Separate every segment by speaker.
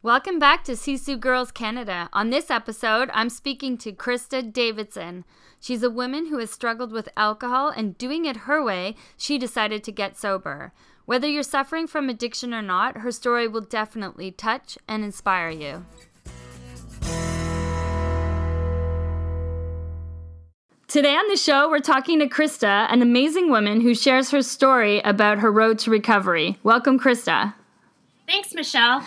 Speaker 1: Welcome back to Sisu Girls Canada. On this episode, I'm speaking to Krista Davidson. She's a woman who has struggled with alcohol and doing it her way, she decided to get sober. Whether you're suffering from addiction or not, her story will definitely touch and inspire you. Today on the show, we're talking to Krista, an amazing woman who shares her story about her road to recovery. Welcome, Krista.
Speaker 2: Thanks, Michelle.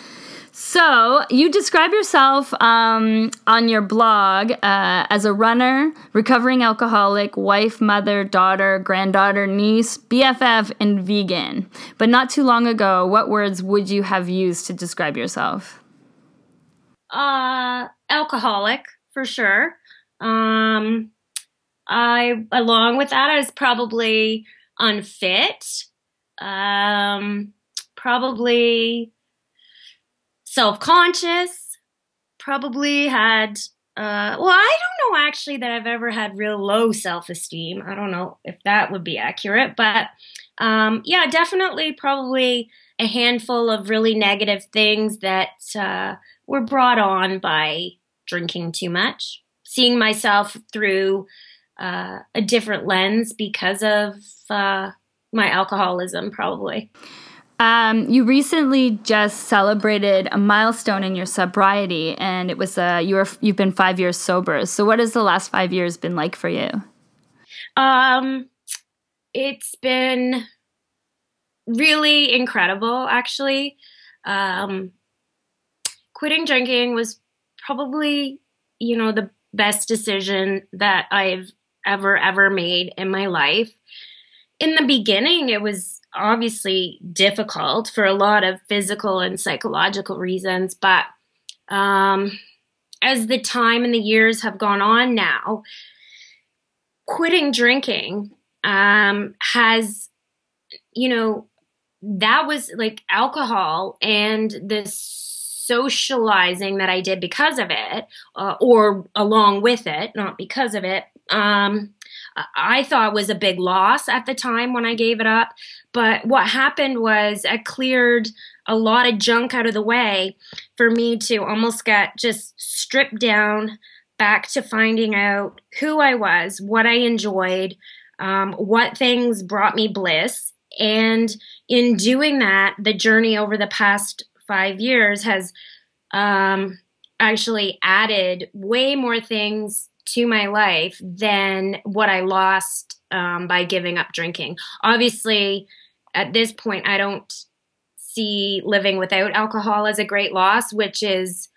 Speaker 1: So, you describe yourself um, on your blog uh, as a runner, recovering alcoholic, wife, mother, daughter, granddaughter, niece, BFF, and vegan. But not too long ago, what words would you have used to describe yourself?
Speaker 2: Uh, alcoholic, for sure. Um, I, along with that, I was probably unfit. Um, probably self conscious, probably had, uh, well, I don't know actually that I've ever had real low self esteem. I don't know if that would be accurate, but um, yeah, definitely probably a handful of really negative things that uh, were brought on by drinking too much, seeing myself through uh, a different lens because of uh, my alcoholism, probably.
Speaker 1: Um, you recently just celebrated a milestone in your sobriety, and it was uh, you were you've been five years sober. So, what has the last five years been like for you?
Speaker 2: Um, it's been really incredible, actually. Um, quitting drinking was probably, you know, the best decision that I've ever ever made in my life. In the beginning, it was obviously difficult for a lot of physical and psychological reasons, but um, as the time and the years have gone on now, quitting drinking um, has, you know, that was like alcohol and the socializing that I did because of it, uh, or along with it, not because of it. Um, I thought was a big loss at the time when I gave it up. But what happened was I cleared a lot of junk out of the way for me to almost get just stripped down back to finding out who I was, what I enjoyed, um, what things brought me bliss. And in doing that, the journey over the past five years has um, actually added way more things to my life than what I lost um, by giving up drinking. Obviously, at this point, I don't see living without alcohol as a great loss, which is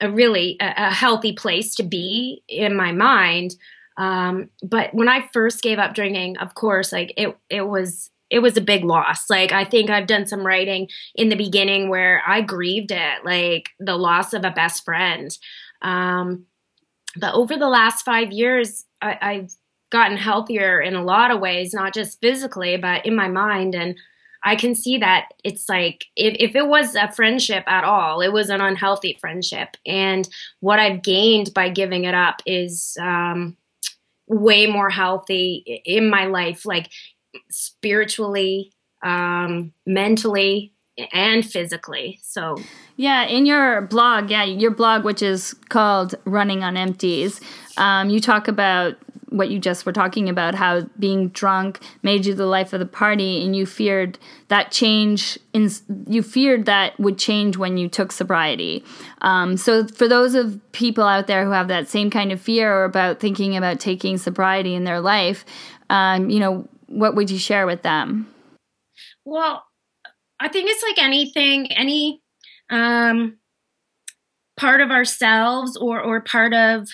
Speaker 2: a really a, a healthy place to be in my mind. Um, but when I first gave up drinking, of course, like it, it was it was a big loss. Like I think I've done some writing in the beginning where I grieved it, like the loss of a best friend. Um, but over the last five years, I, I've gotten healthier in a lot of ways, not just physically, but in my mind. And I can see that it's like if, if it was a friendship at all, it was an unhealthy friendship. And what I've gained by giving it up is um, way more healthy in my life, like spiritually, um, mentally, and physically. So
Speaker 1: yeah, in your blog, yeah, your blog, which is called Running on Empties, um, you talk about what you just were talking about how being drunk made you the life of the party and you feared that change in you feared that would change when you took sobriety. Um, so for those of people out there who have that same kind of fear or about thinking about taking sobriety in their life um, you know what would you share with them?
Speaker 2: Well I think it's like anything, any um, part of ourselves or or part of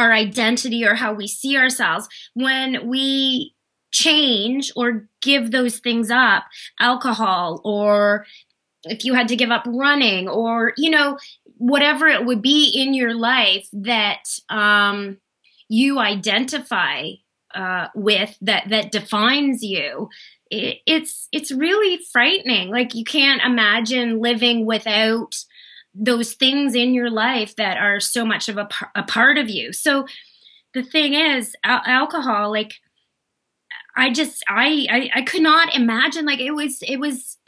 Speaker 2: our identity or how we see ourselves when we change or give those things up alcohol or if you had to give up running or you know whatever it would be in your life that um, you identify uh, with that that defines you it, it's it's really frightening. Like you can't imagine living without those things in your life that are so much of a, a part of you so the thing is al- alcohol like i just I, I i could not imagine like it was it was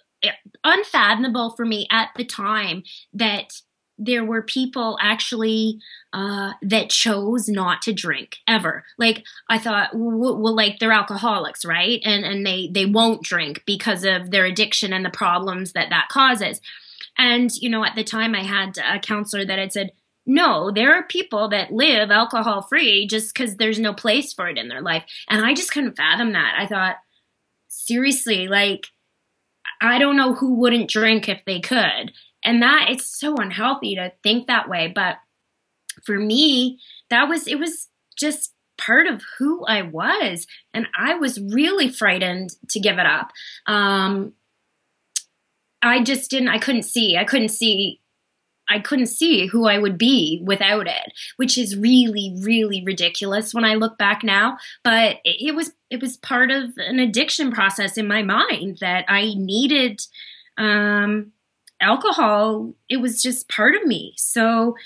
Speaker 2: unfathomable for me at the time that there were people actually uh, that chose not to drink ever. Like I thought, well, well, like they're alcoholics, right? And and they they won't drink because of their addiction and the problems that that causes. And you know, at the time, I had a counselor that had said, no, there are people that live alcohol free just because there's no place for it in their life. And I just couldn't fathom that. I thought, seriously, like, I don't know who wouldn't drink if they could. And that it's so unhealthy to think that way. But for me, that was, it was just part of who I was. And I was really frightened to give it up. Um, I just didn't, I couldn't see, I couldn't see I couldn't see who I would be without it, which is really, really ridiculous when I look back now. But it was it was part of an addiction process in my mind that I needed um, alcohol. It was just part of me. So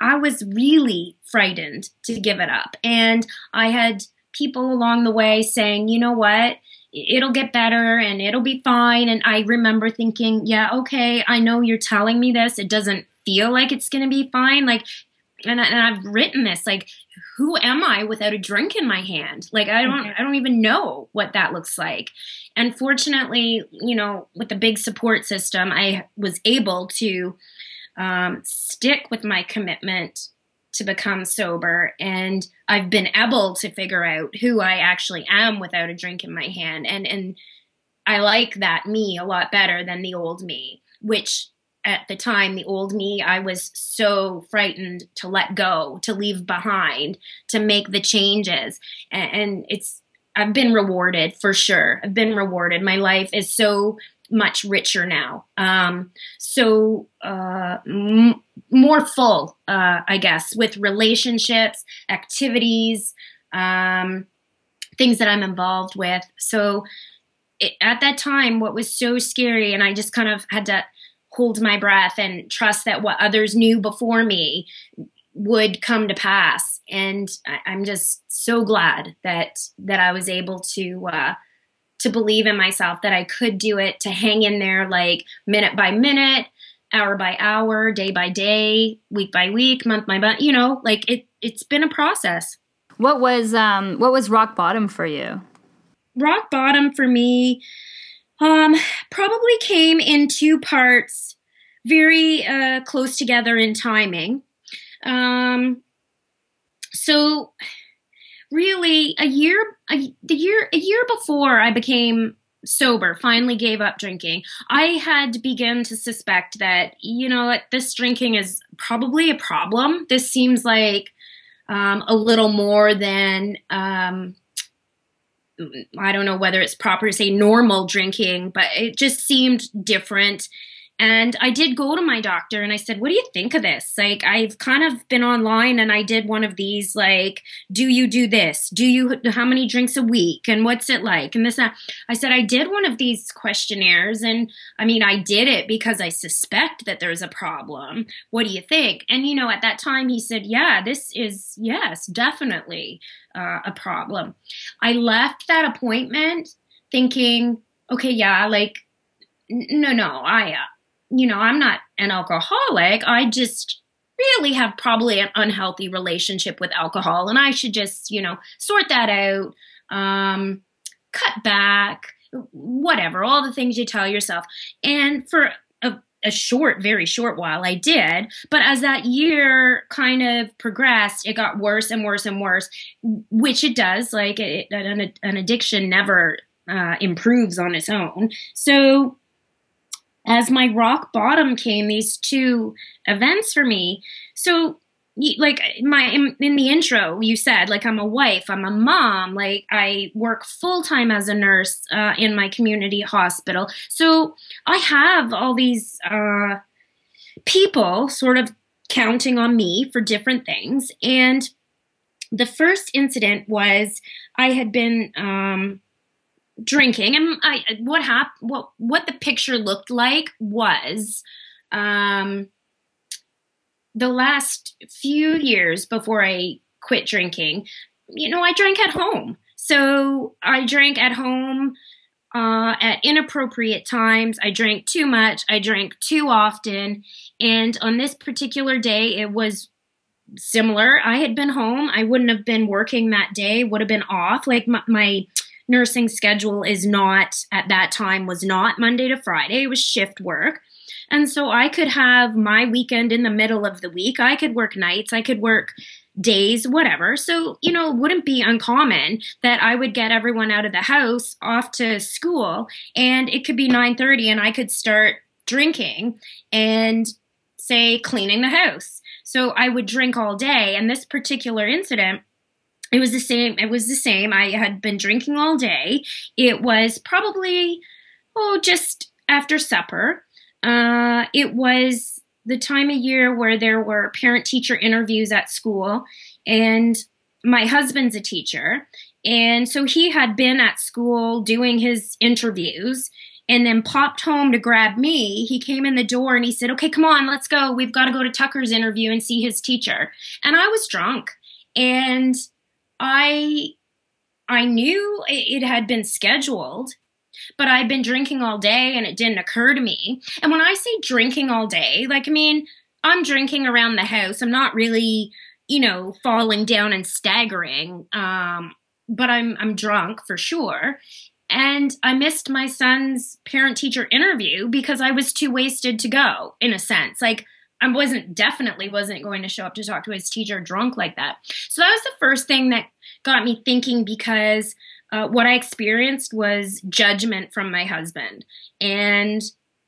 Speaker 2: I was really frightened to give it up, and I had people along the way saying, you know what, it'll get better and it'll be fine. And I remember thinking, yeah, okay, I know you're telling me this. It doesn't feel like it's going to be fine. Like, and, I, and I've written this, like, who am I without a drink in my hand? Like, I don't, I don't even know what that looks like. And fortunately, you know, with the big support system, I was able to um, stick with my commitment to become sober and I've been able to figure out who I actually am without a drink in my hand and and I like that me a lot better than the old me which at the time, the old me, I was so frightened to let go, to leave behind, to make the changes. And, and it's, I've been rewarded for sure. I've been rewarded. My life is so much richer now. Um, so uh, m- more full, uh, I guess, with relationships, activities, um, things that I'm involved with. So it, at that time, what was so scary, and I just kind of had to hold my breath and trust that what others knew before me would come to pass. And I, am just so glad that that I was able to uh, to believe in myself that I could do it, to hang in there like minute by minute, hour by hour, day by day, week by week, month by month. You know, like it. It's been a process.
Speaker 1: What was um what was rock bottom for you?
Speaker 2: Rock bottom for me um, probably came in two parts, very uh, close together in timing. Um, so, really, a year, a, the year, a year before I became sober, finally gave up drinking, I had begun to suspect that you know this drinking is probably a problem. This seems like um, a little more than um, I don't know whether it's proper to say normal drinking, but it just seemed different. And I did go to my doctor and I said, What do you think of this? Like, I've kind of been online and I did one of these, like, do you do this? Do you, how many drinks a week? And what's it like? And this, I said, I did one of these questionnaires and I mean, I did it because I suspect that there's a problem. What do you think? And, you know, at that time he said, Yeah, this is, yes, definitely uh, a problem. I left that appointment thinking, okay, yeah, like, no, no, I, uh, you know, I'm not an alcoholic. I just really have probably an unhealthy relationship with alcohol and I should just, you know, sort that out, um, cut back, whatever, all the things you tell yourself. And for a, a short, very short while, I did. But as that year kind of progressed, it got worse and worse and worse, which it does. Like it, an, an addiction never uh, improves on its own. So as my rock bottom came these two events for me. So like my in, in, the intro you said like i'm a wife i'm a mom like i work full-time as a nurse uh, in my community hospital. So i have all these uh, people sort of counting on me for different things. And the first incident was i had been um, drinking and I what happened what what the picture looked like was um the last few years before I quit drinking, you know, I drank at home. So I drank at home uh, at inappropriate times. I drank too much. I drank too often. And on this particular day, it was similar. I had been home. I wouldn't have been working that day, would have been off. Like my, my nursing schedule is not, at that time, was not Monday to Friday. It was shift work. And so I could have my weekend in the middle of the week. I could work nights. I could work days, whatever. So, you know, wouldn't be uncommon that I would get everyone out of the house off to school and it could be 9:30 and I could start drinking and say cleaning the house. So I would drink all day and this particular incident it was the same it was the same. I had been drinking all day. It was probably oh just after supper. Uh it was the time of year where there were parent teacher interviews at school and my husband's a teacher and so he had been at school doing his interviews and then popped home to grab me. He came in the door and he said, Okay, come on, let's go. We've got to go to Tucker's interview and see his teacher. And I was drunk. And I I knew it had been scheduled but I'd been drinking all day and it didn't occur to me. And when I say drinking all day, like, I mean, I'm drinking around the house. I'm not really, you know, falling down and staggering. Um, but I'm I'm drunk for sure. And I missed my son's parent teacher interview because I was too wasted to go, in a sense. Like I wasn't definitely wasn't going to show up to talk to his teacher drunk like that. So that was the first thing that got me thinking because uh, what I experienced was judgment from my husband. And,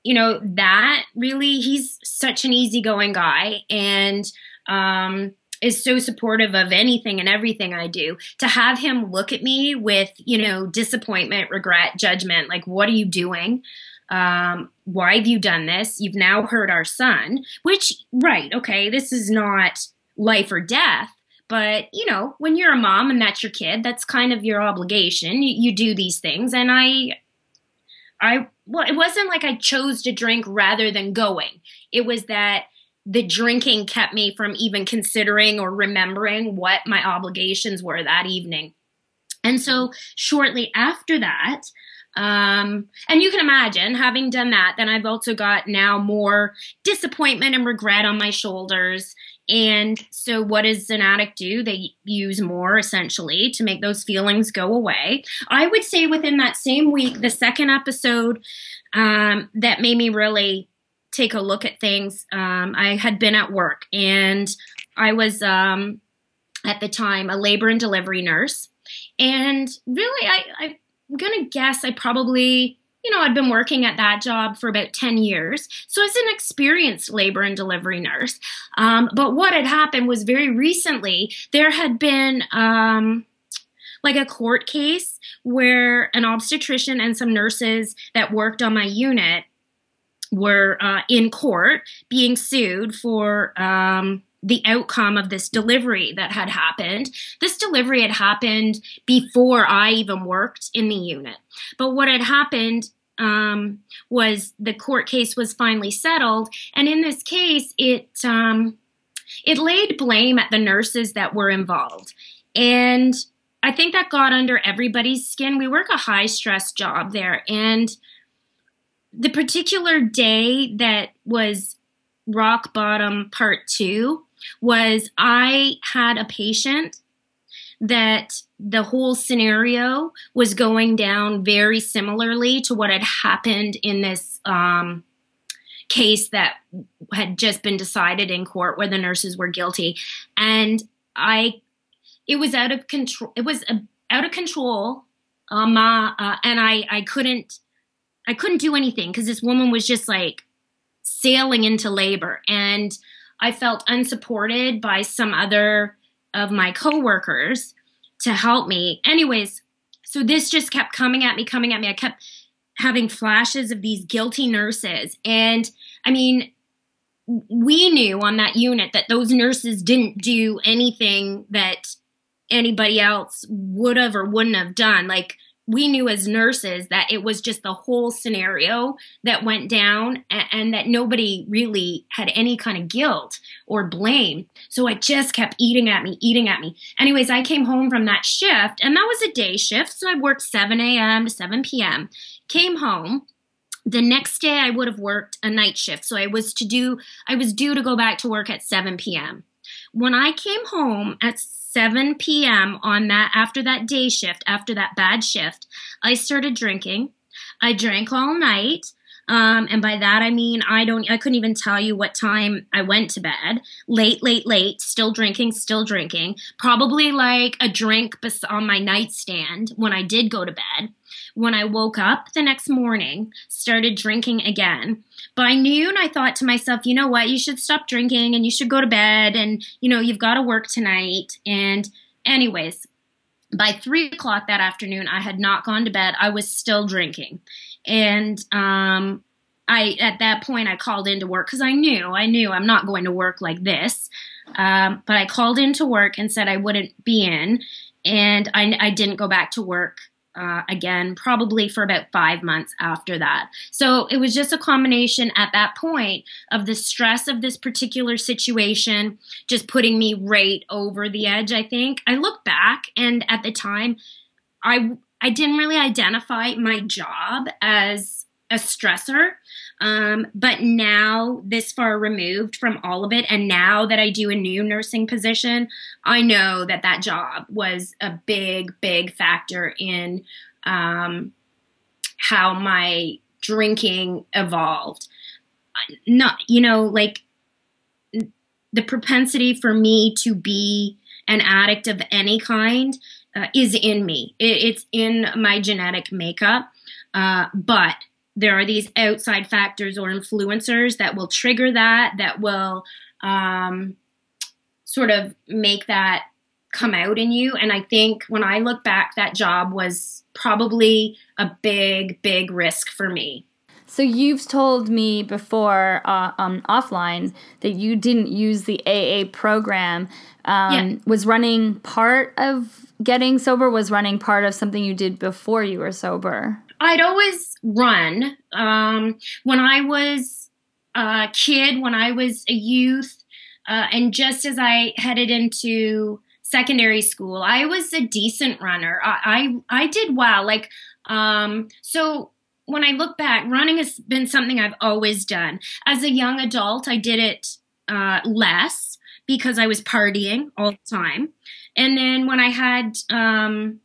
Speaker 2: you know, that really, he's such an easygoing guy and um, is so supportive of anything and everything I do. To have him look at me with, you know, disappointment, regret, judgment, like, what are you doing? Um, why have you done this? You've now hurt our son, which, right, okay, this is not life or death but, you know, when you're a mom and that's your kid, that's kind of your obligation. You, you do these things. And I, I, well, it wasn't like I chose to drink rather than going. It was that the drinking kept me from even considering or remembering what my obligations were that evening. And so shortly after that, um, and you can imagine having done that, then I've also got now more disappointment and regret on my shoulders. And so, what does an addict do? They use more essentially to make those feelings go away. I would say within that same week, the second episode um, that made me really take a look at things, um, I had been at work and I was um, at the time a labor and delivery nurse. And really, I, I'm going to guess I probably you know, I'd been working at that job for about 10 years. So I was an experienced labor and delivery nurse. Um, but what had happened was very recently, there had been um, like a court case where an obstetrician and some nurses that worked on my unit were uh, in court being sued for um, the outcome of this delivery that had happened. This delivery had happened before I even worked in the unit. But what had happened um, was the court case was finally settled, and in this case, it um, it laid blame at the nurses that were involved, and I think that got under everybody's skin. We work a high stress job there, and the particular day that was rock bottom part two was I had a patient that the whole scenario was going down very similarly to what had happened in this um, case that had just been decided in court where the nurses were guilty. And i it was out of control it was uh, out of control um uh, uh, and i i couldn't i couldn't do anything because this woman was just like sailing into labor. And i felt unsupported by some other of my coworkers to help me. Anyways, so this just kept coming at me, coming at me. I kept having flashes of these guilty nurses. And I mean, we knew on that unit that those nurses didn't do anything that anybody else would have or wouldn't have done. Like, we knew as nurses that it was just the whole scenario that went down and, and, that nobody really had any kind of guilt or blame. So it just kept eating at me, eating at me. Anyways, I came home from that shift and that was a day shift. So I worked 7 a.m. to 7 p.m. came home. The next day I would have worked a night shift. So I was to do I was due to go back to work at 7 p.m. When I came home at 7 p.m. on that after that day shift, after that bad shift, I started drinking. I drank all night. Um, and by that I mean I don't I couldn't even tell you what time I went to bed. Late, late, late, still drinking, still drinking. Probably like a drink on my nightstand when I did go to bed. When I woke up the next morning, started drinking again. By noon, I thought to myself, you know what, you should stop drinking and you should go to bed and, you know, you've got to work tonight. And, anyways, by three o'clock that afternoon, I had not gone to bed. I was still drinking. And um, I at that point I called into work because I knew I knew I'm not going to work like this. Um, but I called into work and said I wouldn't be in, and I, I didn't go back to work uh, again, probably for about five months after that. So it was just a combination at that point of the stress of this particular situation, just putting me right over the edge. I think I look back, and at the time, I I didn't really identify my job as a stressor. Um, but now, this far removed from all of it, and now that I do a new nursing position, I know that that job was a big, big factor in um, how my drinking evolved. Not, you know, like the propensity for me to be an addict of any kind uh, is in me. It, it's in my genetic makeup. Uh, but there are these outside factors or influencers that will trigger that, that will um, sort of make that come out in you. And I think when I look back, that job was probably a big, big risk for me.
Speaker 1: So you've told me before uh, um, offline that you didn't use the AA program. Um, yeah. Was running part of getting sober? Was running part of something you did before you were sober?
Speaker 2: I'd always run. Um, when I was a kid, when I was a youth, uh, and just as I headed into secondary school, I was a decent runner. I I, I did well. Like um, so when I look back, running has been something I've always done. As a young adult, I did it uh, less because I was partying all the time. And then when I had um,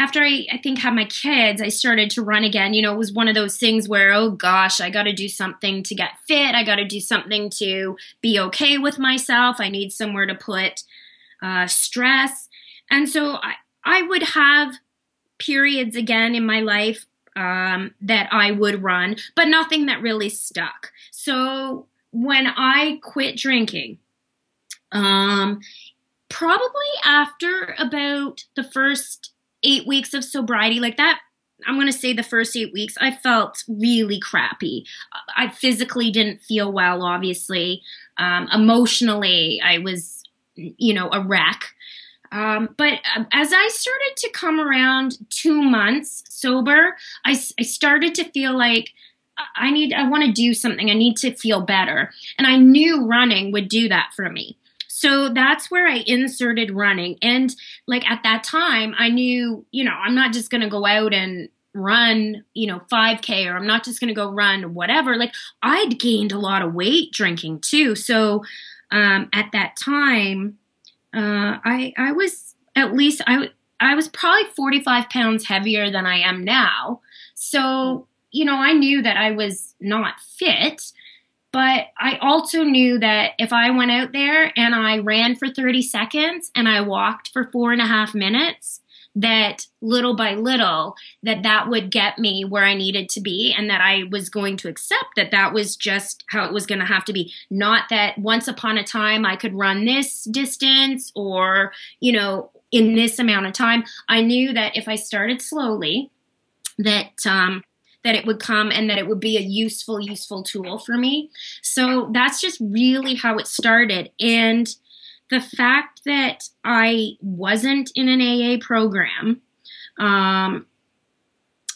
Speaker 2: after I, I think had my kids, I started to run again. You know, it was one of those things where, oh gosh, I got to do something to get fit. I got to do something to be okay with myself. I need somewhere to put uh, stress. And so I, I would have periods again in my life um, that I would run, but nothing that really stuck. So when I quit drinking, um, probably after about the first eight weeks of sobriety, like that, I'm going to say the first eight weeks, I felt really crappy. I physically didn't feel well, obviously. Um, emotionally, I was, you know, a wreck. Um, but um, as I started to come around two months sober, I, I started to feel like I need, I want to do something. I need to feel better. And I knew running would do that for me. So that's where I inserted running. And like at that time, I knew, you know, I'm not just going to go out and run, you know, 5K or I'm not just going to go run whatever. Like I'd gained a lot of weight drinking too. So um, at that time, uh, I I was at least I I was probably 45 pounds heavier than I am now. So you know, I knew that I was not fit. But I also knew that if I went out there and I ran for 30 seconds and I walked for four and a half minutes, that little by little that that would get me where i needed to be and that i was going to accept that that was just how it was going to have to be. Not that once upon a time i could run this distance or you know in this amount of time. I knew that if i started slowly that um that it would come and that it would be a useful, useful tool for me. So that's just really how it started. And the fact that I wasn't in an AA program, um,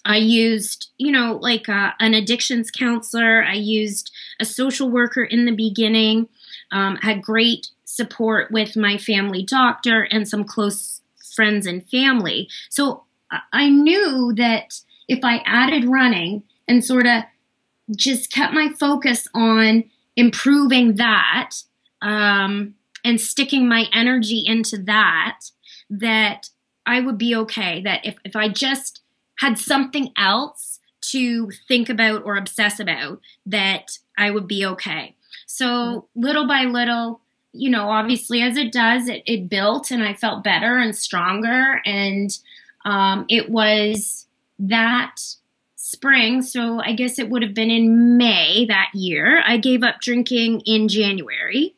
Speaker 2: I used, you know, like uh, an addictions counselor. I used a social worker in the beginning. Um, had great support with my family doctor and some close friends and family. So I knew that if I added running and sort of just kept my focus on improving that um, and sticking my energy into that, that I would be okay. That if, if I just had something else to think about or obsess about, that I would be okay. So little by little, you know, obviously as it does, it, it built and I felt better and stronger. And um, it was that spring, so I guess it would have been in May that year. I gave up drinking in January.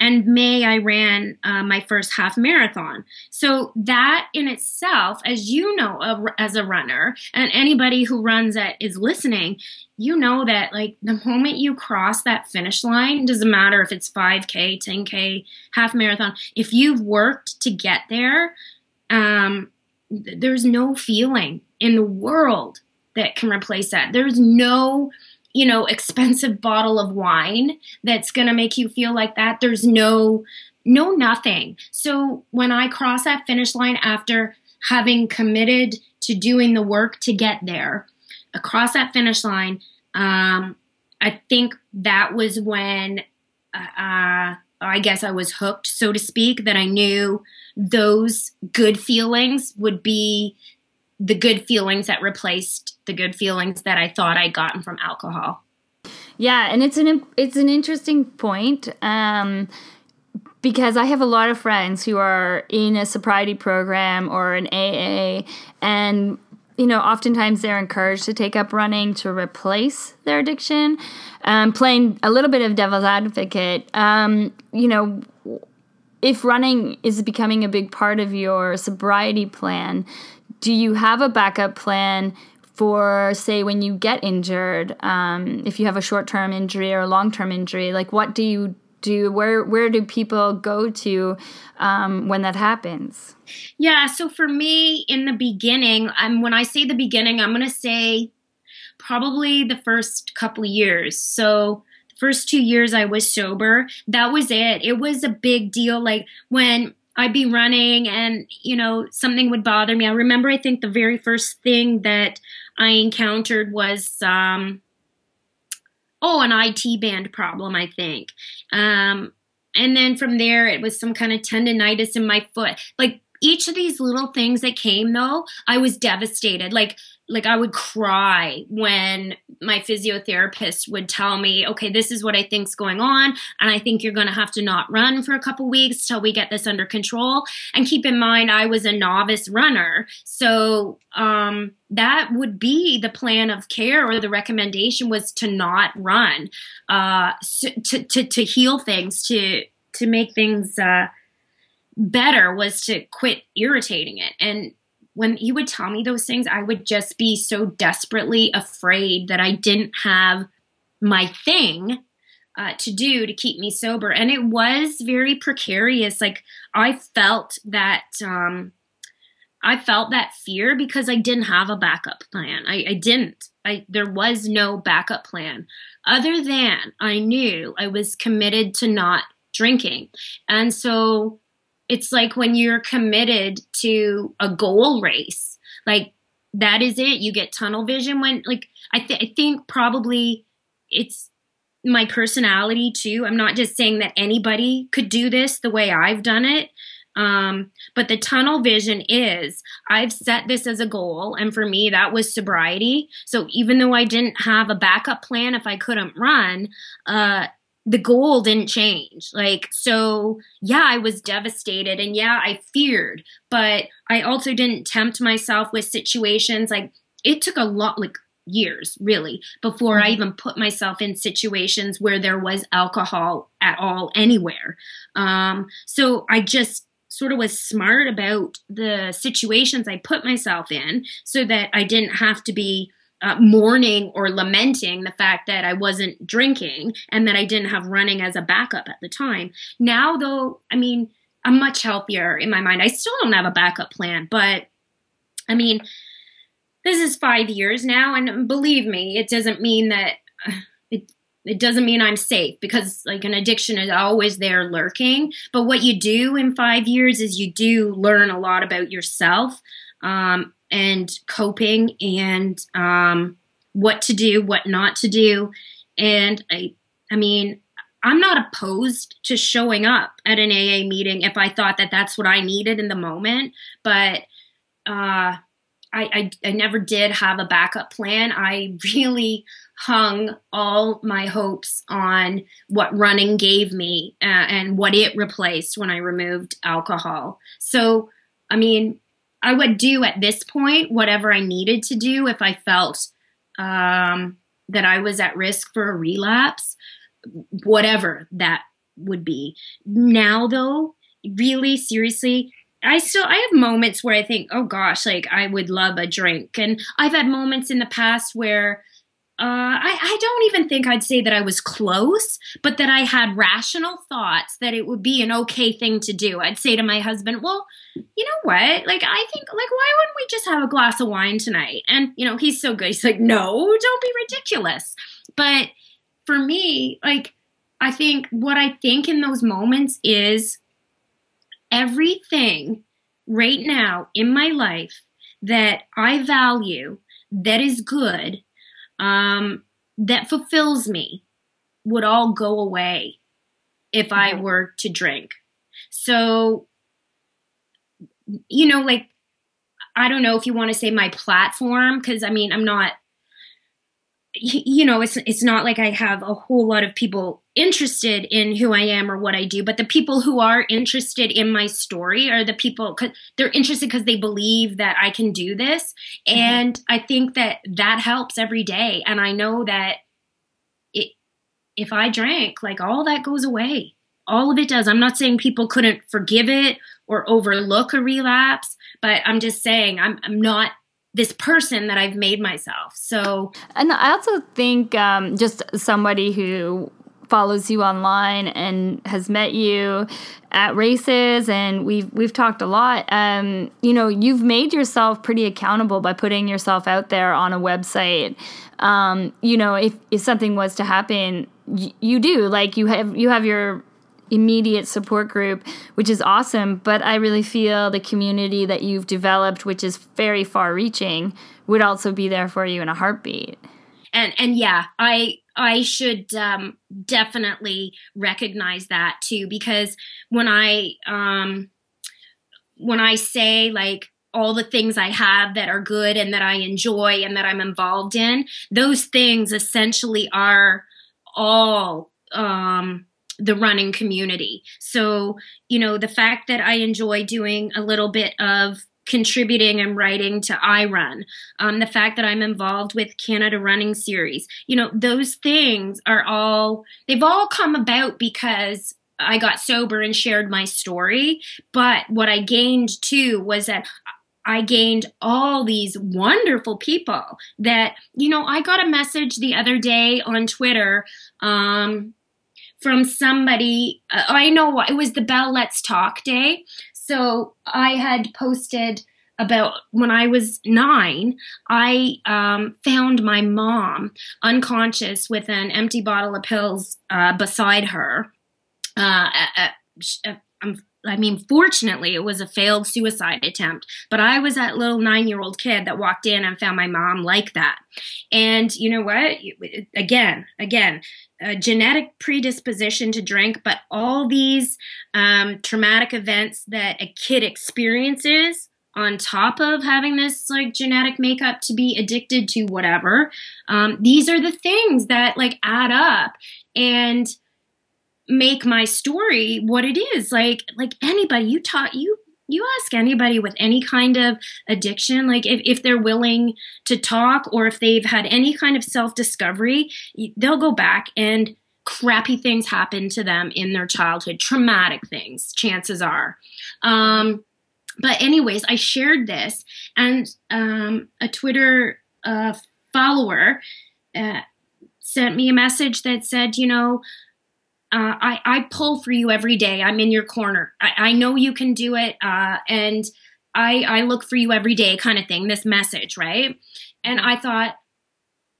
Speaker 2: And May, I ran uh, my first half marathon. So, that in itself, as you know, as a runner, and anybody who runs that is listening, you know that like the moment you cross that finish line, doesn't matter if it's 5K, 10K, half marathon, if you've worked to get there, um, there's no feeling in the world that can replace that. There's no, you know, expensive bottle of wine that's going to make you feel like that. There's no no nothing. So when I cross that finish line after having committed to doing the work to get there, across that finish line, um, I think that was when uh, I guess I was hooked, so to speak, that I knew those good feelings would be the good feelings that replaced the good feelings that I thought I'd gotten from alcohol.
Speaker 1: Yeah, and it's an it's an interesting point um, because I have a lot of friends who are in a sobriety program or an AA, and you know, oftentimes they're encouraged to take up running to replace their addiction. Um, playing a little bit of devil's advocate, um, you know, if running is becoming a big part of your sobriety plan, do you have a backup plan for say when you get injured um, if you have a short-term injury or a long-term injury? Like what do you do? Where where do people go to um, when that happens?
Speaker 2: Yeah so for me in the beginning um, when i say the beginning i'm going to say probably the first couple years. So first two years i was sober. That was it. It was a big deal. Like when I'd be running and, you know, something would bother me. I remember, I think the very first thing that I encountered was, um, oh, an IT band problem, I think. Um, and then from there, it was some kind of tendonitis in my foot. Like each of these little things that came, though, I was devastated. Like, like I would cry when my physiotherapist would tell me, okay, this is what I think's going on, and I think you're going to have to not run for a couple weeks till we get this under control. And keep in mind, I was a novice runner, so um, that would be the plan of care or the recommendation was to not run, uh, to, to to heal things, to to make things. Uh, better was to quit irritating it and when he would tell me those things, I would just be so desperately afraid that I didn't have my thing uh, to do to keep me sober. And it was very precarious. Like I felt that, um, I felt that fear because I didn't have a backup plan. I, I didn't. I there was no backup plan other than I knew I was committed to not drinking. And so it's like when you're committed to a goal race, like that is it. You get tunnel vision when, like, I, th- I think probably it's my personality too. I'm not just saying that anybody could do this the way I've done it. Um, but the tunnel vision is I've set this as a goal, and for me, that was sobriety. So even though I didn't have a backup plan if I couldn't run, uh, the goal didn't change. Like, so yeah, I was devastated and yeah, I feared, but I also didn't tempt myself with situations like it took a lot, like years really, before I mm-hmm. even put myself in situations where there was alcohol at all anywhere. Um, so I just sort of was smart about the situations I put myself in so that I didn't have to be uh, mourning or lamenting the fact that I wasn't drinking and that I didn't have running as a backup at the time. Now, though, I mean, I'm much healthier in my mind. I still don't have a backup plan, but I mean, this is five years now, and believe me, it doesn't mean that it. It doesn't mean I'm safe because, like, an addiction is always there lurking. But what you do in five years is you do learn a lot about yourself. Um, and coping and um, what to do, what not to do. And I, I mean, I'm not opposed to showing up at an AA meeting if I thought that that's what I needed in the moment. But uh, I, I, I never did have a backup plan. I really hung all my hopes on what running gave me uh, and what it replaced when I removed alcohol. So, I mean, I would do at this point whatever I needed to do if I felt um, that I was at risk for a relapse, whatever that would be. Now, though, really seriously, I still I have moments where I think, oh gosh, like I would love a drink, and I've had moments in the past where uh, I, I don't even think I'd say that I was close, but that I had rational thoughts that it would be an okay thing to do. I'd say to my husband, well, you know what? Like, I think, like, why wouldn't we just have a glass of wine tonight? And, you know, he's so good. He's like, no, don't be ridiculous. But for me, like, I think what I think in those moments is everything right now in my life that I value, that is good, um, that fulfills me would all go away if mm-hmm. I were to drink. So, you know, like, I don't know if you want to say my platform, because I mean, I'm not you know, it's it's not like I have a whole lot of people interested in who I am or what I do, but the people who are interested in my story are the people cuz they're interested cuz they believe that I can do this mm-hmm. and I think that that helps every day and I know that it if I drank, like all that goes away. All of it does. I'm not saying people couldn't forgive it or overlook a relapse, but I'm just saying I'm I'm not this person that I've made myself. So,
Speaker 1: and I also think um, just somebody who follows you online and has met you at races and we've we've talked a lot um, you know you've made yourself pretty accountable by putting yourself out there on a website um, you know if if something was to happen y- you do like you have you have your immediate support group, which is awesome. But I really feel the community that you've developed, which is very far reaching, would also be there for you in a heartbeat.
Speaker 2: And and yeah, I I should um, definitely recognize that too because when I um, when I say like all the things I have that are good and that I enjoy and that I'm involved in, those things essentially are all um, the running community. So, you know, the fact that I enjoy doing a little bit of contributing and writing to iRun, um, the fact that I'm involved with Canada Running Series, you know, those things are all, they've all come about because I got sober and shared my story. But what I gained too was that I gained all these wonderful people that, you know, I got a message the other day on Twitter. Um, from somebody. Uh, I know it was the Bell Let's Talk Day. So I had posted about when I was nine, I um, found my mom unconscious with an empty bottle of pills uh, beside her. Uh, I mean, fortunately, it was a failed suicide attempt, but I was that little nine year old kid that walked in and found my mom like that. And you know what? Again, again, a genetic predisposition to drink, but all these um, traumatic events that a kid experiences on top of having this like genetic makeup to be addicted to whatever, um, these are the things that like add up. And make my story what it is. Like like anybody you taught you you ask anybody with any kind of addiction like if, if they're willing to talk or if they've had any kind of self-discovery they'll go back and crappy things happen to them in their childhood traumatic things chances are. Um, but anyways i shared this and um, a twitter uh, follower uh, sent me a message that said you know uh, I, I pull for you every day. I'm in your corner. I, I know you can do it. Uh, and I, I look for you every day kind of thing, this message, right? And I thought,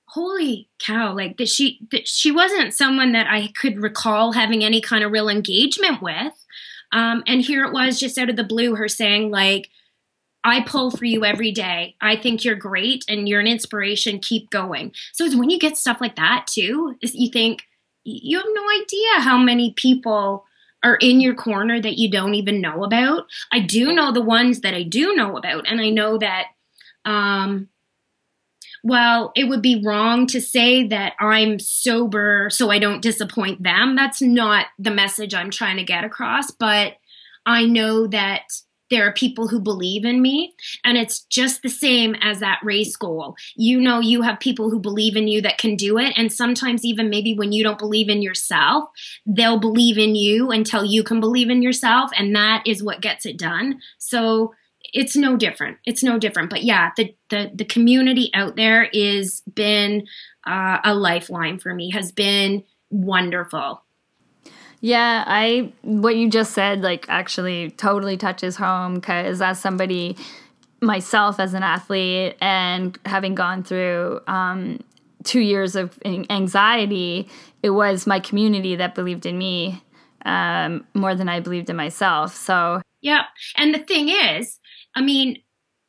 Speaker 2: holy cow, like that she, that she wasn't someone that I could recall having any kind of real engagement with. Um, and here it was just out of the blue, her saying like, I pull for you every day. I think you're great and you're an inspiration. Keep going. So it's when you get stuff like that too, you think you have no idea how many people are in your corner that you don't even know about. I do know the ones that I do know about, and I know that um, well, it would be wrong to say that I'm sober so I don't disappoint them. That's not the message I'm trying to get across, but I know that there are people who believe in me and it's just the same as that race goal you know you have people who believe in you that can do it and sometimes even maybe when you don't believe in yourself they'll believe in you until you can believe in yourself and that is what gets it done. So it's no different. It's no different. But yeah the the, the community out there is been uh, a lifeline for me has been wonderful
Speaker 1: yeah, I what you just said like actually totally touches home cuz as somebody myself as an athlete and having gone through um, 2 years of anxiety, it was my community that believed in me um, more than I believed in myself. So,
Speaker 2: yeah. And the thing is, I mean,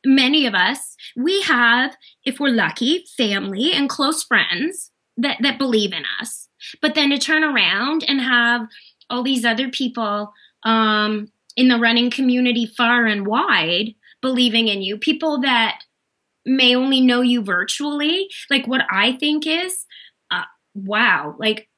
Speaker 2: many of us, we have, if we're lucky, family and close friends that, that believe in us. But then to turn around and have all these other people um, in the running community far and wide believing in you, people that may only know you virtually, like what I think is, uh, wow, like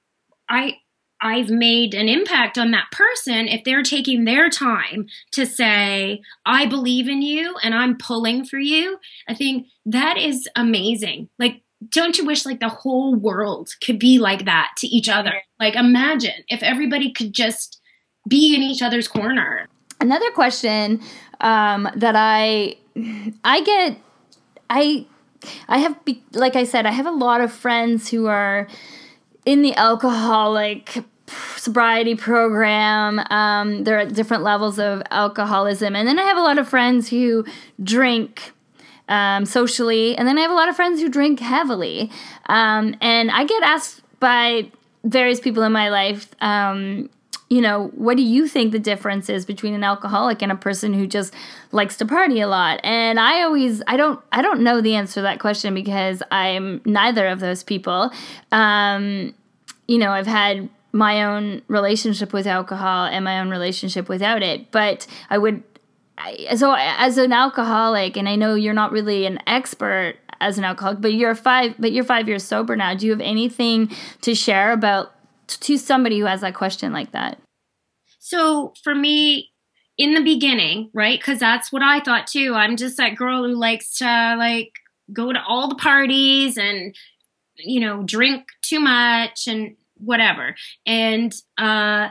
Speaker 2: I I've made an impact on that person if they're taking their time to say, I believe in you and I'm pulling for you. I think that is amazing. Like, don't you wish like the whole world could be like that to each other? Like, imagine if everybody could just be in each other's corner.
Speaker 1: Another question um, that I I get I I have be, like I said I have a lot of friends who are in the alcoholic sobriety program. Um, they're at different levels of alcoholism. And then I have a lot of friends who drink um, socially. And then I have a lot of friends who drink heavily. Um, and I get asked by various people in my life, um, you know, what do you think the difference is between an alcoholic and a person who just likes to party a lot? And I always, I don't, I don't know the answer to that question because I'm neither of those people. Um, you know, I've had my own relationship with alcohol and my own relationship without it. But I would, so as an alcoholic, and I know you're not really an expert as an alcoholic, but you're five, but you're five years sober now. Do you have anything to share about to somebody who has that question like that?
Speaker 2: So for me, in the beginning, right? Because that's what I thought too. I'm just that girl who likes to like go to all the parties and you know drink too much and whatever. And uh,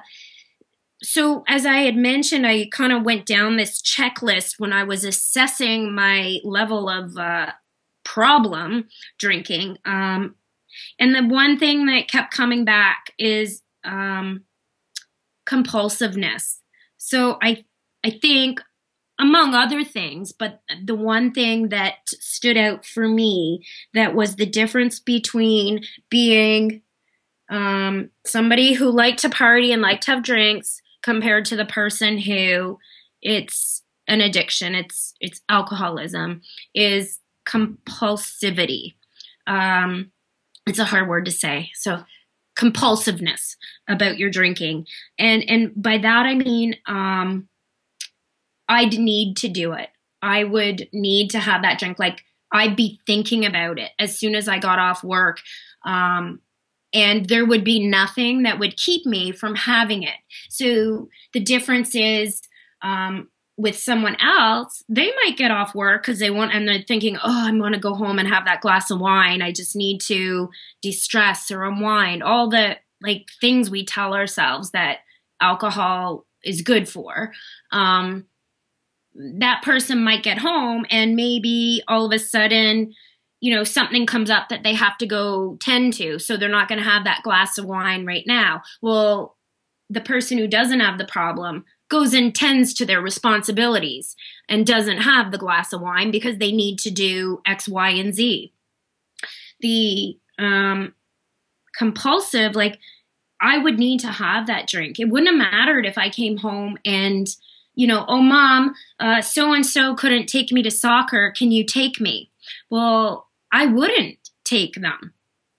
Speaker 2: so, as I had mentioned, I kind of went down this checklist when I was assessing my level of uh, problem drinking. Um, and the one thing that kept coming back is um, compulsiveness. So I I think among other things, but the one thing that stood out for me that was the difference between being um, somebody who liked to party and liked to have drinks compared to the person who it's an addiction it's it's alcoholism is compulsivity. Um, it's a hard word to say. So compulsiveness about your drinking. And and by that i mean um, i'd need to do it. I would need to have that drink. Like i'd be thinking about it as soon as i got off work. Um, and there would be nothing that would keep me from having it. So the difference is um, with someone else, they might get off work because they want, and they're thinking, oh, I'm going to go home and have that glass of wine. I just need to de stress or unwind. All the like things we tell ourselves that alcohol is good for. Um, that person might get home and maybe all of a sudden you know something comes up that they have to go tend to so they're not going to have that glass of wine right now well the person who doesn't have the problem goes and tends to their responsibilities and doesn't have the glass of wine because they need to do x y and z the um compulsive like i would need to have that drink it wouldn't have mattered if i came home and you know, oh, mom, so and so couldn't take me to soccer. Can you take me? Well, I wouldn't take them.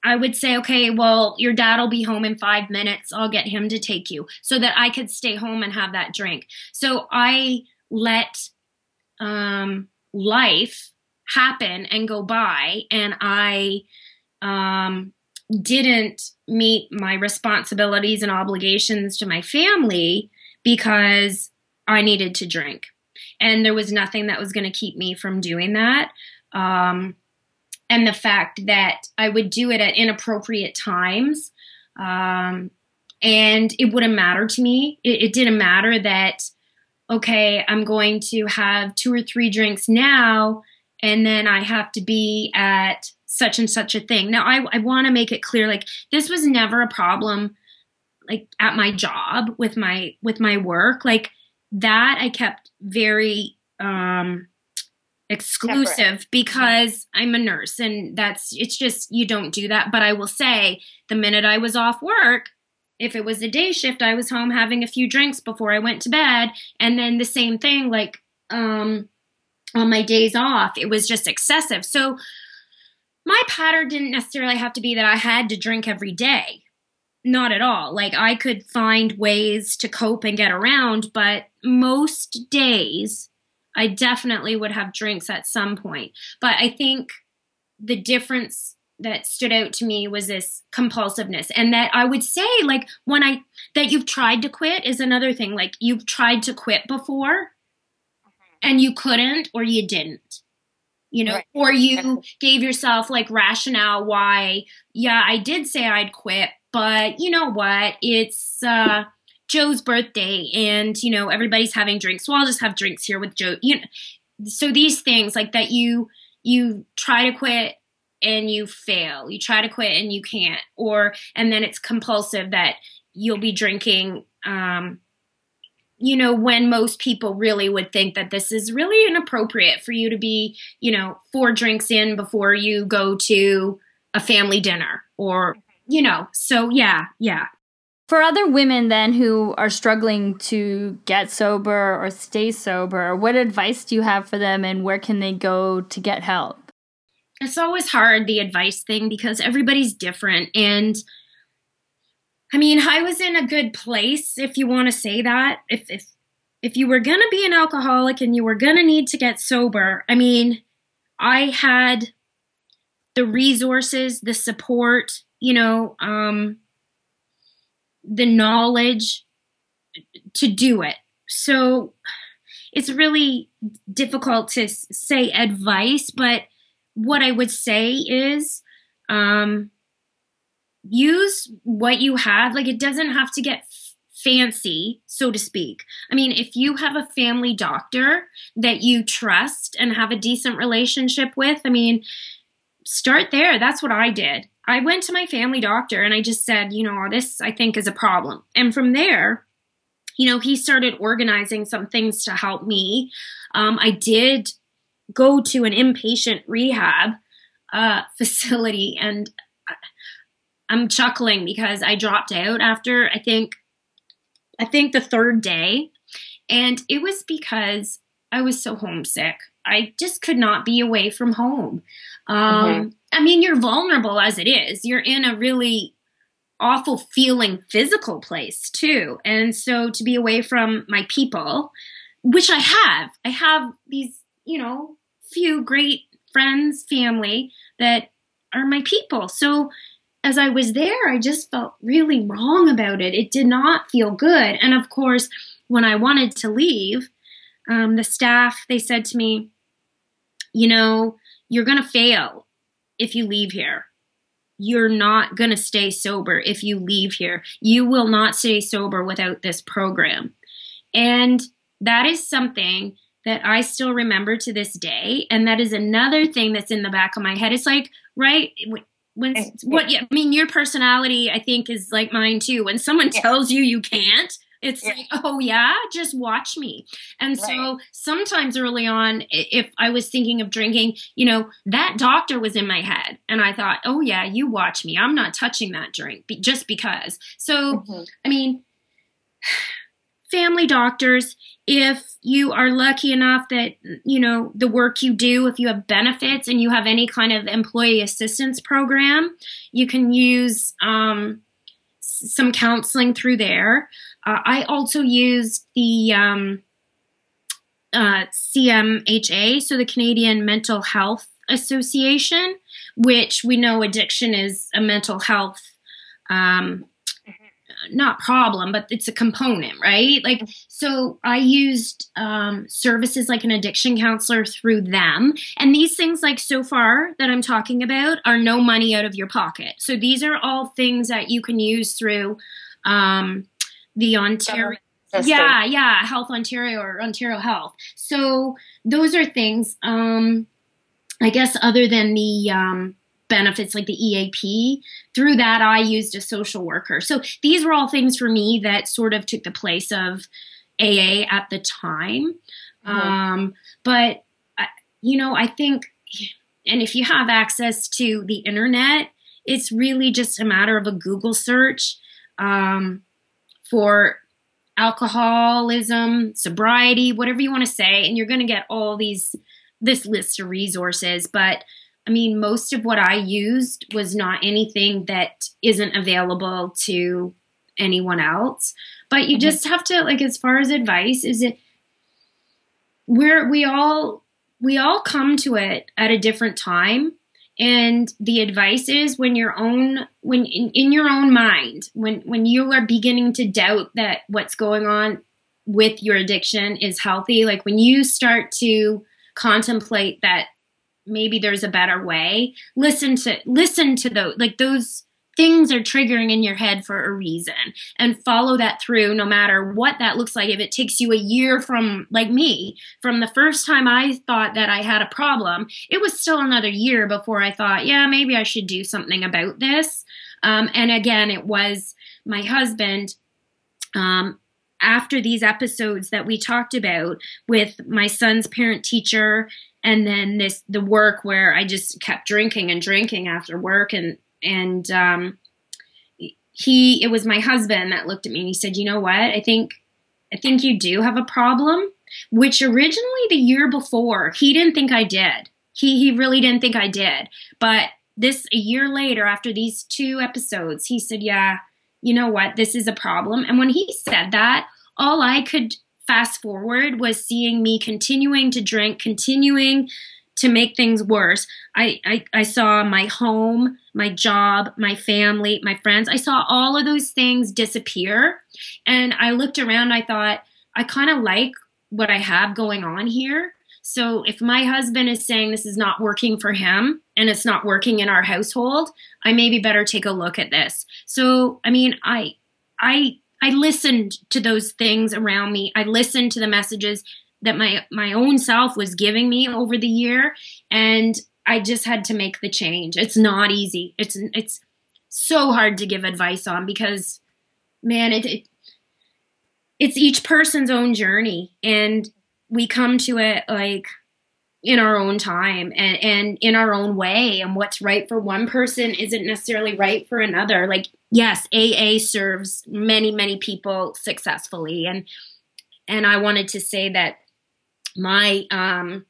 Speaker 2: I would say, okay, well, your dad will be home in five minutes. I'll get him to take you so that I could stay home and have that drink. So I let um, life happen and go by, and I um, didn't meet my responsibilities and obligations to my family because I needed to drink. And there was nothing that was going to keep me from doing that. Um, and the fact that I would do it at inappropriate times. Um, and it wouldn't matter to me. It, it, didn't matter that, okay, I'm going to have two or three drinks now, and then I have to be at such and such a thing. Now, I, I want to make it clear like, this was never a problem like at my job with my with my work like that i kept very um exclusive Separate. because I'm a nurse and that's it's just you don't do that. But I will say the minute I was off work, if it was a day shift, I was home having a few drinks before I went to bed. And then the same thing, like um on my days off, it was just excessive. So my pattern didn't necessarily have to be that I had to drink every day. Not at all. Like I could find ways to cope and get around, but most days I definitely would have drinks at some point. But I think the difference that stood out to me was this compulsiveness and that I would say like when I that you've tried to quit is another thing like you've tried to quit before mm-hmm. and you couldn't or you didn't you know right. or you gave yourself like rationale why yeah I did say I'd quit but you know what it's uh Joe's birthday and you know everybody's having drinks. So I'll just have drinks here with Joe. You know so these things like that you you try to quit and you fail. You try to quit and you can't. Or and then it's compulsive that you'll be drinking um you know when most people really would think that this is really inappropriate for you to be you know four drinks in before you go to a family dinner or you know. So yeah yeah
Speaker 1: for other women then who are struggling to get sober or stay sober, what advice do you have for them and where can they go to get help?
Speaker 2: It's always hard, the advice thing, because everybody's different. And I mean, I was in a good place, if you want to say that. If, if, if you were going to be an alcoholic and you were going to need to get sober, I mean, I had the resources, the support, you know, um, the knowledge to do it. So it's really difficult to say advice, but what I would say is um, use what you have. Like it doesn't have to get fancy, so to speak. I mean, if you have a family doctor that you trust and have a decent relationship with, I mean, start there. That's what I did. I went to my family doctor and I just said, you know, this I think is a problem. And from there, you know, he started organizing some things to help me. Um, I did go to an inpatient rehab uh, facility and I'm chuckling because I dropped out after I think I think the third day and it was because I was so homesick. I just could not be away from home. Um, mm-hmm. I mean, you're vulnerable as it is. You're in a really awful feeling physical place too. And so to be away from my people, which I have, I have these, you know, few great friends, family that are my people. So as I was there, I just felt really wrong about it. It did not feel good. And of course, when I wanted to leave, um, the staff, they said to me, you know, you're going to fail if you leave here. You're not going to stay sober if you leave here. You will not stay sober without this program. And that is something that I still remember to this day. And that is another thing that's in the back of my head. It's like, right? When what I mean, your personality, I think, is like mine too. When someone tells you you can't, it's yeah. like, oh yeah, just watch me. And right. so sometimes early on, if I was thinking of drinking, you know, that doctor was in my head. And I thought, oh yeah, you watch me. I'm not touching that drink just because. So, mm-hmm. I mean, family doctors if you are lucky enough that you know the work you do if you have benefits and you have any kind of employee assistance program you can use um, some counseling through there uh, i also used the um, uh, cmha so the canadian mental health association which we know addiction is a mental health um, not problem, but it's a component, right? Like, so I used um, services like an addiction counselor through them. And these things, like so far that I'm talking about, are no money out of your pocket. So these are all things that you can use through um, the Ontario. Yeah, yeah, Health Ontario or Ontario Health. So those are things, um, I guess, other than the um, benefits like the EAP. Through that, I used a social worker. So these were all things for me that sort of took the place of AA at the time. Mm-hmm. Um, but, you know, I think, and if you have access to the internet, it's really just a matter of a Google search um, for alcoholism, sobriety, whatever you want to say, and you're going to get all these this list of resources. But I mean, most of what I used was not anything that isn't available to anyone else. But you mm-hmm. just have to like as far as advice is it we're we all we all come to it at a different time and the advice is when your own when in, in your own mind when when you are beginning to doubt that what's going on with your addiction is healthy like when you start to contemplate that maybe there's a better way listen to listen to those like those things are triggering in your head for a reason. And follow that through no matter what that looks like. If it takes you a year from like me from the first time i thought that i had a problem it was still another year before i thought yeah maybe i should do something about this. Um, and again it was my husband um, after these episodes that we talked about with my son's parent teacher and then this the work where I just kept drinking and drinking after work and and um, he it was my husband that looked at me and he said, "You know what? I think I think you do have a problem." Which originally the year before he didn't think I did. He he really didn't think I did. But this a year later after these two episodes, he said, "Yeah, you know what? This is a problem." And when he said that, all I could fast forward was seeing me continuing to drink, continuing to make things worse. I, I, I saw my home, my job, my family, my friends. I saw all of those things disappear. And I looked around, I thought, I kind of like what I have going on here. So if my husband is saying this is not working for him and it's not working in our household, I maybe better take a look at this. So I mean, I I I listened to those things around me. I listened to the messages that my my own self was giving me over the year. And I just had to make the change. It's not easy. It's it's so hard to give advice on because man, it, it it's each person's own journey. And we come to it like in our own time and, and in our own way. And what's right for one person isn't necessarily right for another. Like yes aa serves many many people successfully. And and i wanted to say that my um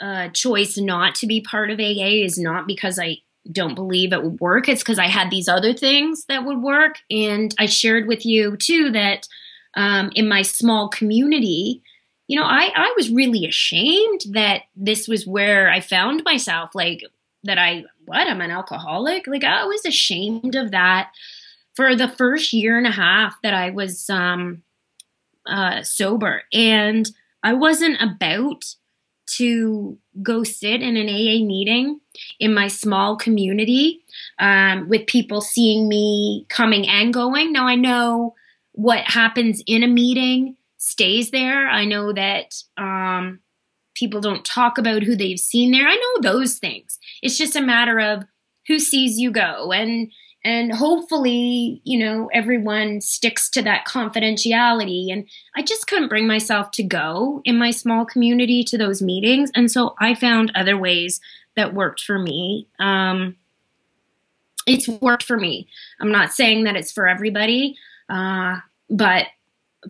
Speaker 2: uh, choice not to be part of aa is not because i don't believe it would work it's because i had these other things that would work and i shared with you too that um, in my small community you know, I, I was really ashamed that this was where I found myself, like that I, what, I'm an alcoholic? Like I was ashamed of that for the first year and a half that I was um, uh, sober. And I wasn't about to go sit in an AA meeting in my small community um, with people seeing me coming and going. Now I know what happens in a meeting stays there. I know that um, people don't talk about who they've seen there. I know those things. It's just a matter of who sees you go and and hopefully you know everyone sticks to that confidentiality. And i just couldn't bring myself to go in my small community to those meetings. And so i found other ways that worked for me. Um, it's worked for me. I'm not saying that it's for everybody uh, but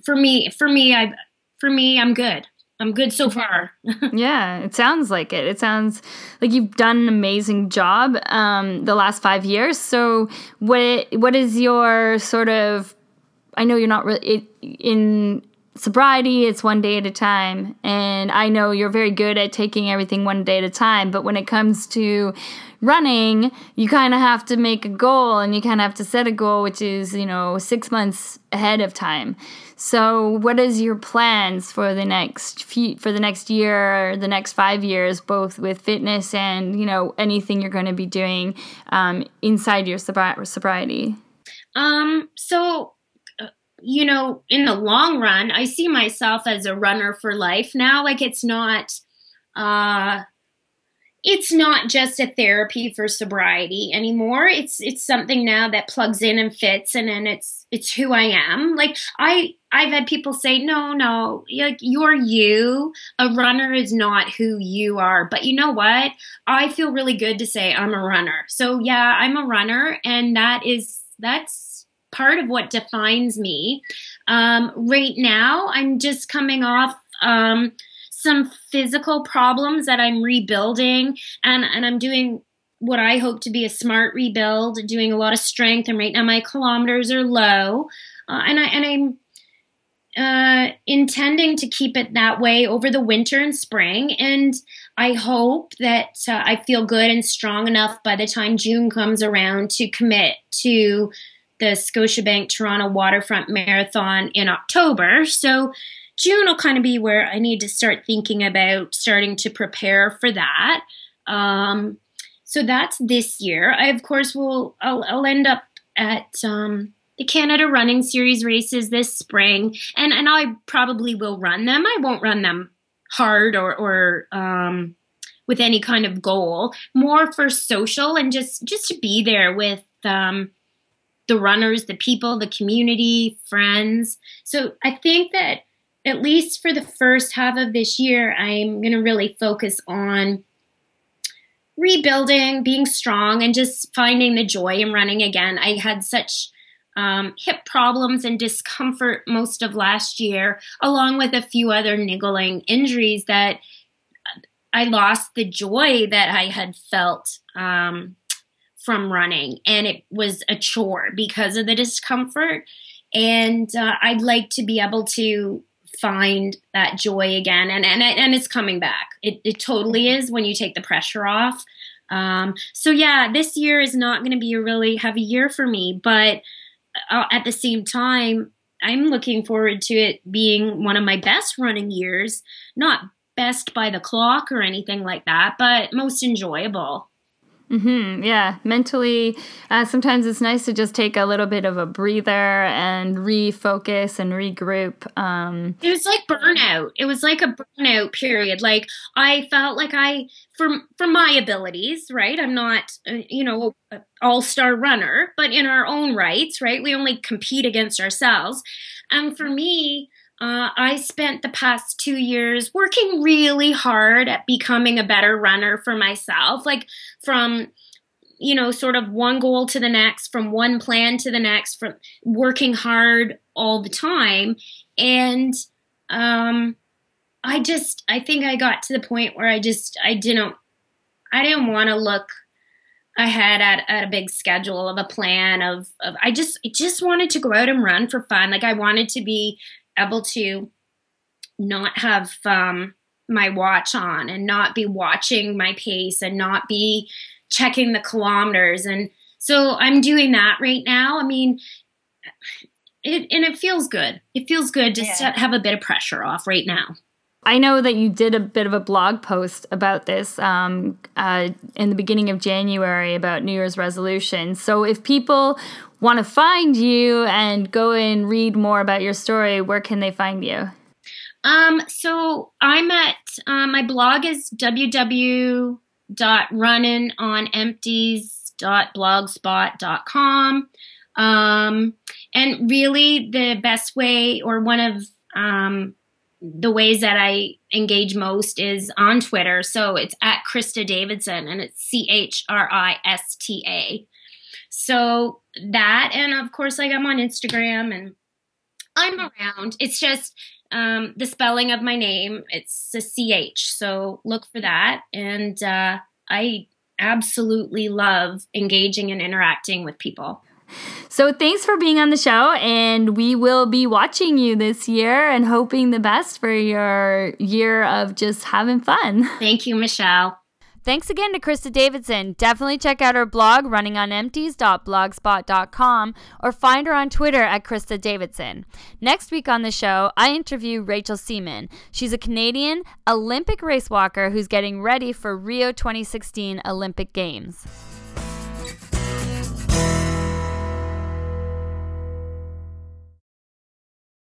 Speaker 2: for me, for me, I, for me, I'm good. I'm good so far.
Speaker 1: yeah, it sounds like it. It sounds like you've done an amazing job um, the last five years. So, what what is your sort of? I know you're not really in sobriety. It's one day at a time, and I know you're very good at taking everything one day at a time. But when it comes to running, you kind of have to make a goal, and you kind of have to set a goal, which is you know six months ahead of time. So, what is your plans for the next few, for the next year the next five years, both with fitness and you know anything you're going to be doing um, inside your sobri- sobriety?
Speaker 2: Um. So, uh, you know, in the long run, I see myself as a runner for life now. Like it's not. Uh, it's not just a therapy for sobriety anymore. It's it's something now that plugs in and fits and then it's it's who I am. Like I I've had people say, "No, no, like you're you. A runner is not who you are." But you know what? I feel really good to say I'm a runner. So yeah, I'm a runner and that is that's part of what defines me. Um, right now, I'm just coming off um, some physical problems that I'm rebuilding and, and I'm doing what I hope to be a smart rebuild, doing a lot of strength. And right now my kilometers are low. Uh, and I and I'm uh, intending to keep it that way over the winter and spring. And I hope that uh, I feel good and strong enough by the time June comes around to commit to the Scotiabank Toronto Waterfront Marathon in October. So June will kind of be where I need to start thinking about starting to prepare for that. Um, so that's this year. I of course will I'll, I'll end up at um, the Canada Running Series races this spring, and and I probably will run them. I won't run them hard or or um, with any kind of goal. More for social and just just to be there with um, the runners, the people, the community, friends. So I think that at least for the first half of this year, I'm going to really focus on rebuilding, being strong, and just finding the joy in running again. I had such um, hip problems and discomfort most of last year, along with a few other niggling injuries that I lost the joy that I had felt um, from running. And it was a chore because of the discomfort. And uh, I'd like to be able to find that joy again and and and it's coming back. It, it totally is when you take the pressure off. Um, so yeah this year is not going to be a really heavy year for me but uh, at the same time i'm looking forward to it being one of my best running years. Not best by the clock or anything like that but most enjoyable
Speaker 1: Mm-hmm, yeah, mentally, uh, sometimes it's nice to just take a little bit of a breather and refocus and regroup. Um,
Speaker 2: it was like burnout. It was like a burnout period. Like I felt like I, from from my abilities, right? I'm not, uh, you know, all star runner, but in our own rights, right? We only compete against ourselves. And for me, uh, I spent the past two years working really hard at becoming a better runner for myself, like from you know, sort of one goal to the next, from one plan to the next, from working hard all the time. And um, I just, I think I got to the point where I just, I didn't, I didn't want to look ahead at, at a big schedule of a plan of, of I just, I just wanted to go out and run for fun. Like I wanted to be able to not have um, my watch on and not be watching my pace and not be checking the kilometers. And so I'm doing that right now. I mean, it, and it feels good. It feels good just yeah. to have a bit of pressure off right now.
Speaker 1: I know that you did a bit of a blog post about this um, uh, in the beginning of January about New Year's resolutions. So if people want to find you and go and read more about your story, where can they find you?
Speaker 2: Um, so I'm at uh, my blog is www.runningonempties.blogspot.com. Um, and really, the best way, or one of um, the ways that I engage most is on Twitter. So it's at Christa Davidson, and it's C H R I S T A. So that, and of course, like I'm on Instagram and I'm around. It's just um, the spelling of my name. It's a CH. So look for that. And uh, I absolutely love engaging and interacting with people.
Speaker 1: So thanks for being on the show, and we will be watching you this year and hoping the best for your year of just having fun.
Speaker 2: Thank you, Michelle.
Speaker 1: Thanks again to Christa Davidson. Definitely check out her blog, runningonempties.blogspot.com, or find her on Twitter at Christa Davidson. Next week on the show, I interview Rachel Seaman. She's a Canadian Olympic race walker who's getting ready for Rio 2016 Olympic Games.